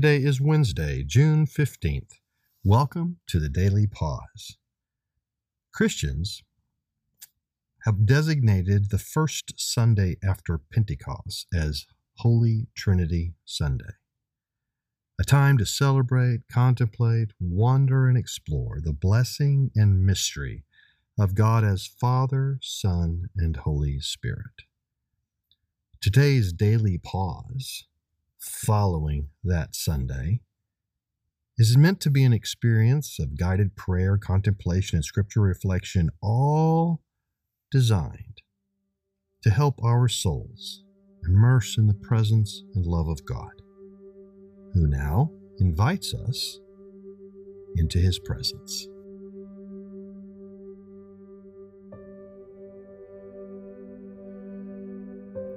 Today is Wednesday, June 15th. Welcome to the Daily Pause. Christians have designated the first Sunday after Pentecost as Holy Trinity Sunday, a time to celebrate, contemplate, wonder, and explore the blessing and mystery of God as Father, Son, and Holy Spirit. Today's daily pause, following that Sunday, is meant to be an experience of guided prayer, contemplation, and scripture reflection, all designed to help our souls immerse in the presence and love of God, who now invites us into his presence.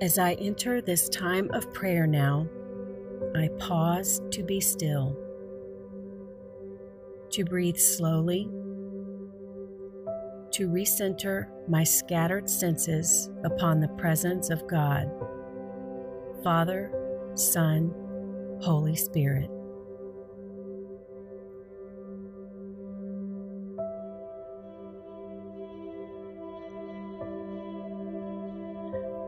As I enter this time of prayer now, I pause to be still, to breathe slowly, to recenter my scattered senses upon the presence of God, Father, Son, Holy Spirit.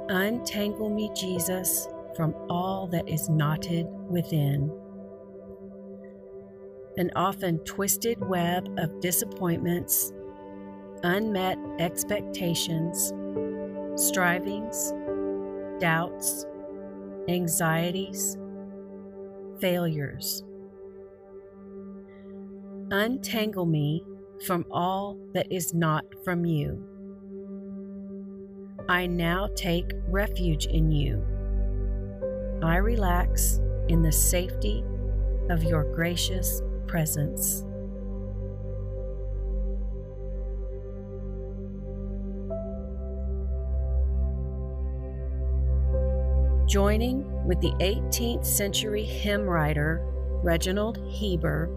Untangle me, Jesus, from all that is knotted within. An often twisted web of disappointments, unmet expectations, strivings, doubts, anxieties, failures. Untangle me from all that is not from you. I now take refuge in you. I relax in the safety of your gracious presence. Joining with the 18th century hymn writer Reginald Heber,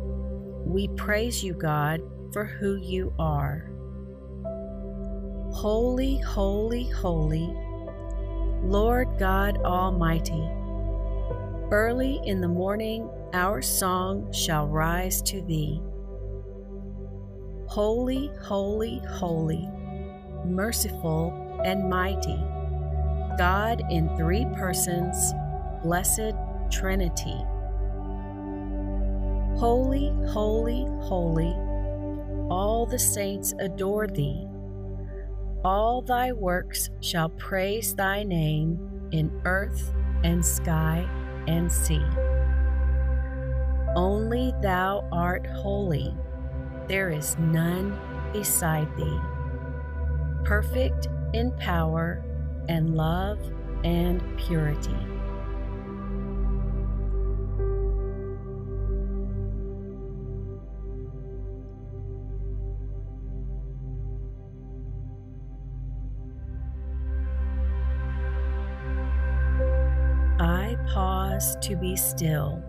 we praise you, God, for who you are. Holy, holy, holy, Lord God Almighty. Early in the morning our song shall rise to thee. Holy, holy, holy, merciful and mighty, God in three persons, blessed Trinity. Holy, holy, holy, all the saints adore thee all thy works shall praise thy name in earth and sky and see. Only thou art holy, there is none beside thee. Perfect in power and love and purity. Pause to be still,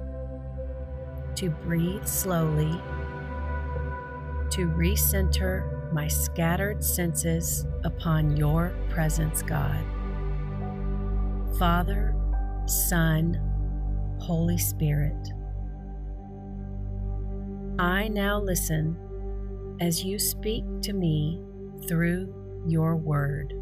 to breathe slowly, to recenter my scattered senses upon your presence, God. Father, Son, Holy Spirit. I now listen as you speak to me through your word.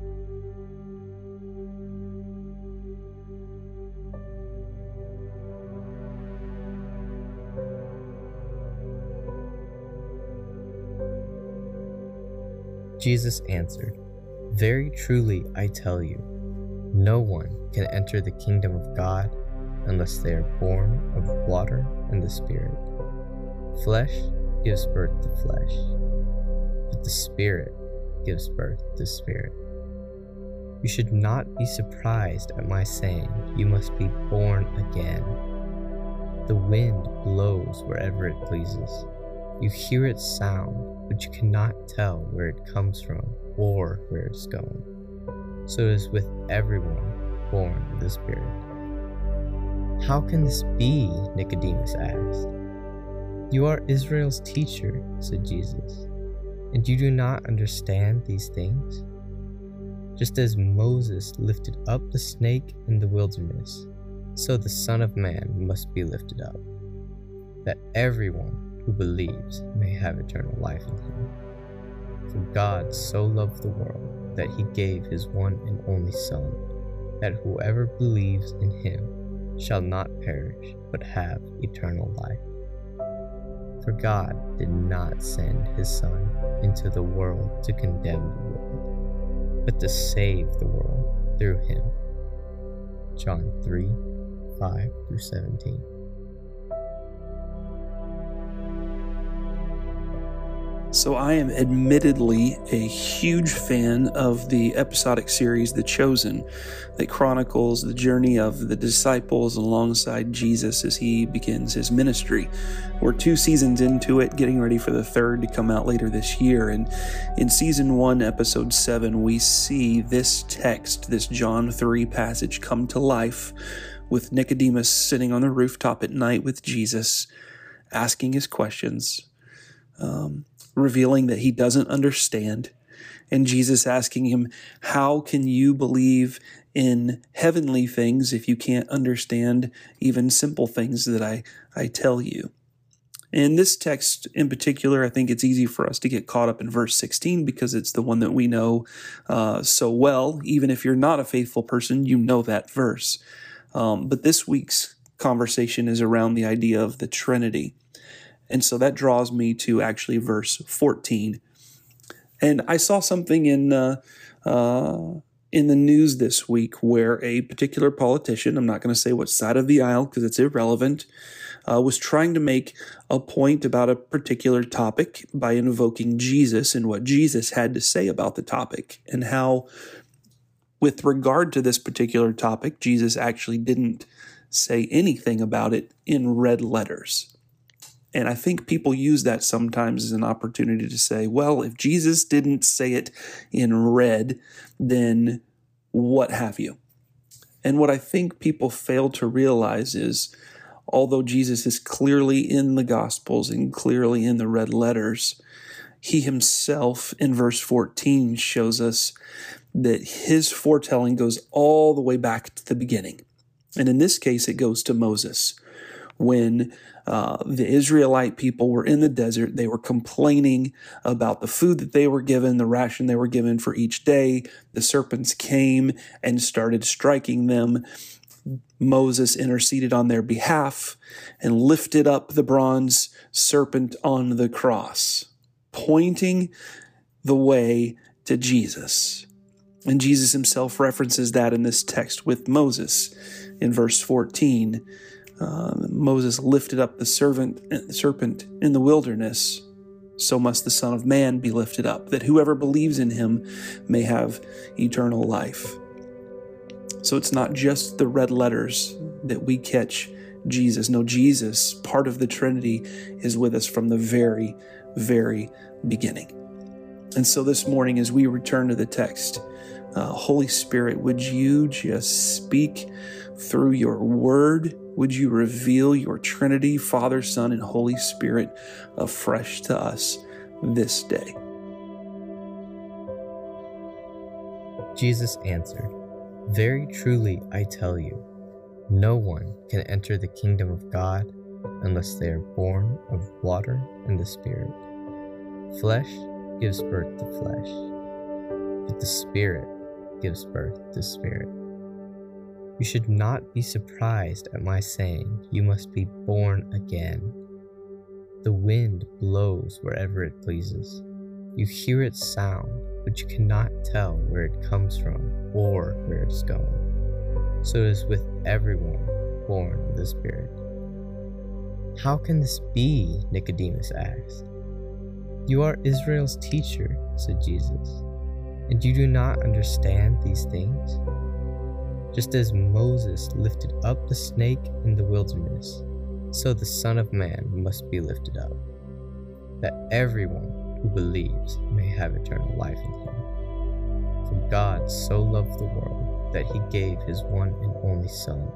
Jesus answered, Very truly I tell you, no one can enter the kingdom of God unless they are born of water and the Spirit. Flesh gives birth to flesh, but the Spirit gives birth to spirit. You should not be surprised at my saying, You must be born again. The wind blows wherever it pleases. You hear its sound but you cannot tell where it comes from or where it's going. So it is with everyone born of the Spirit. How can this be? Nicodemus asked. You are Israel's teacher, said Jesus, and you do not understand these things? Just as Moses lifted up the snake in the wilderness, so the Son of Man must be lifted up, that everyone who believes may have eternal life in him. For God so loved the world that he gave his one and only Son, that whoever believes in him shall not perish but have eternal life. For God did not send his Son into the world to condemn the world, but to save the world through him. John 3 5 through 17. So, I am admittedly a huge fan of the episodic series The Chosen that chronicles the journey of the disciples alongside Jesus as he begins his ministry. We're two seasons into it, getting ready for the third to come out later this year. And in season one, episode seven, we see this text, this John 3 passage, come to life with Nicodemus sitting on the rooftop at night with Jesus, asking his questions. Um, revealing that he doesn't understand. And Jesus asking him, How can you believe in heavenly things if you can't understand even simple things that I, I tell you? In this text in particular, I think it's easy for us to get caught up in verse 16 because it's the one that we know uh, so well. Even if you're not a faithful person, you know that verse. Um, but this week's conversation is around the idea of the Trinity. And so that draws me to actually verse 14. And I saw something in uh, uh, in the news this week where a particular politician, I'm not going to say what side of the aisle because it's irrelevant, uh, was trying to make a point about a particular topic by invoking Jesus and what Jesus had to say about the topic, and how, with regard to this particular topic, Jesus actually didn't say anything about it in red letters. And I think people use that sometimes as an opportunity to say, well, if Jesus didn't say it in red, then what have you? And what I think people fail to realize is although Jesus is clearly in the Gospels and clearly in the red letters, he himself in verse 14 shows us that his foretelling goes all the way back to the beginning. And in this case, it goes to Moses when uh, the Israelite people were in the desert. They were complaining about the food that they were given, the ration they were given for each day. The serpents came and started striking them. Moses interceded on their behalf and lifted up the bronze serpent on the cross, pointing the way to Jesus. And Jesus himself references that in this text with Moses in verse 14 uh, Moses lifted up the servant, serpent in the wilderness, so must the Son of Man be lifted up, that whoever believes in him may have eternal life. So it's not just the red letters that we catch Jesus. No, Jesus, part of the Trinity, is with us from the very, very beginning. And so this morning, as we return to the text, uh, Holy Spirit, would you just speak through your word? Would you reveal your Trinity, Father, Son, and Holy Spirit afresh to us this day? Jesus answered, Very truly I tell you, no one can enter the kingdom of God unless they are born of water and the Spirit. Flesh gives birth to flesh, but the Spirit gives birth to spirit. You should not be surprised at my saying, You must be born again. The wind blows wherever it pleases. You hear its sound, but you cannot tell where it comes from or where it's going. So it is with everyone born of the Spirit. How can this be? Nicodemus asked. You are Israel's teacher, said Jesus, and you do not understand these things? Just as Moses lifted up the snake in the wilderness, so the Son of Man must be lifted up, that everyone who believes may have eternal life in him. For God so loved the world that he gave his one and only Son,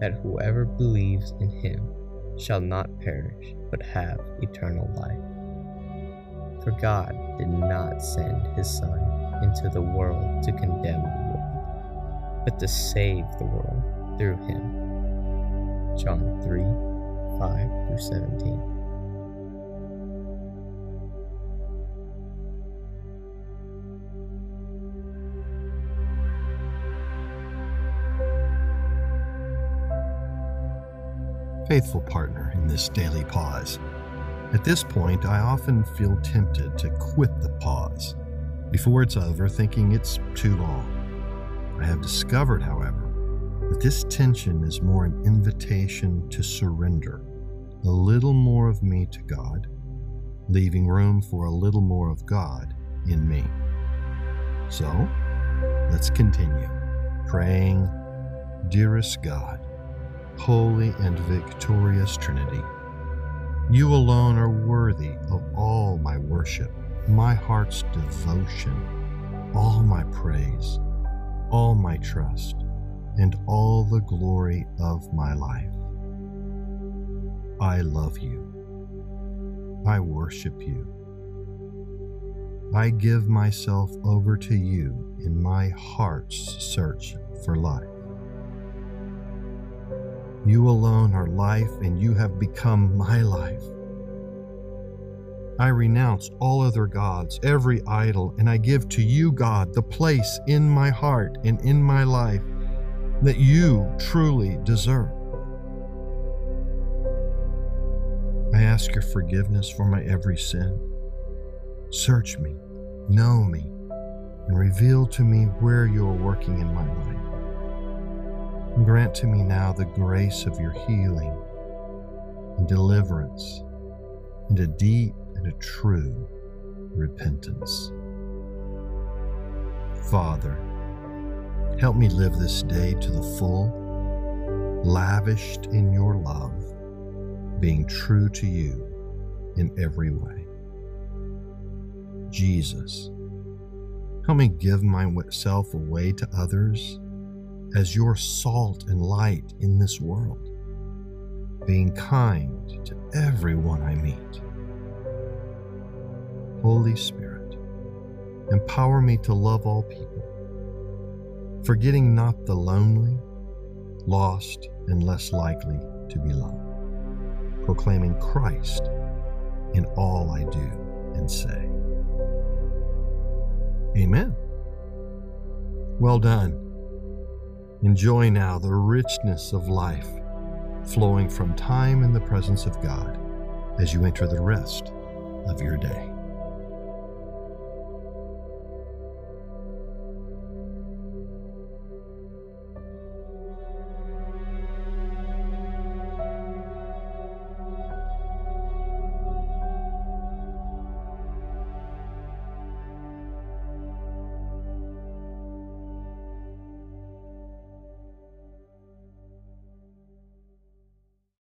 that whoever believes in him shall not perish, but have eternal life. For God did not send his Son into the world to condemn but to save the world through him. John 3 5 through 17. faithful partner in this daily pause. At this point, I often feel tempted to quit the pause before it's over, thinking it's too long. I have discovered, however, that this tension is more an invitation to surrender a little more of me to God, leaving room for a little more of God in me. So, let's continue praying, Dearest God, Holy and victorious Trinity, you alone are worthy of all my worship, my heart's devotion, all my praise, all my trust, and all the glory of my life. I love you. I worship you. I give myself over to you in my heart's search for life. You alone are life, and you have become my life. I renounce all other gods, every idol, and I give to you, God, the place in my heart and in my life that you truly deserve. I ask your forgiveness for my every sin. Search me, know me, and reveal to me where you are working in my life. Grant to me now the grace of your healing and deliverance and a deep and a true repentance. Father, help me live this day to the full, lavished in your love, being true to you in every way. Jesus, help me give myself away to others as your salt and light in this world, being kind to everyone I meet. Holy Spirit, empower me to love all people, forgetting not the lonely, lost, and less likely to be loved, proclaiming Christ in all I do and say. Amen. Well done. Enjoy now the richness of life flowing from time in the presence of God as you enter the rest of your day.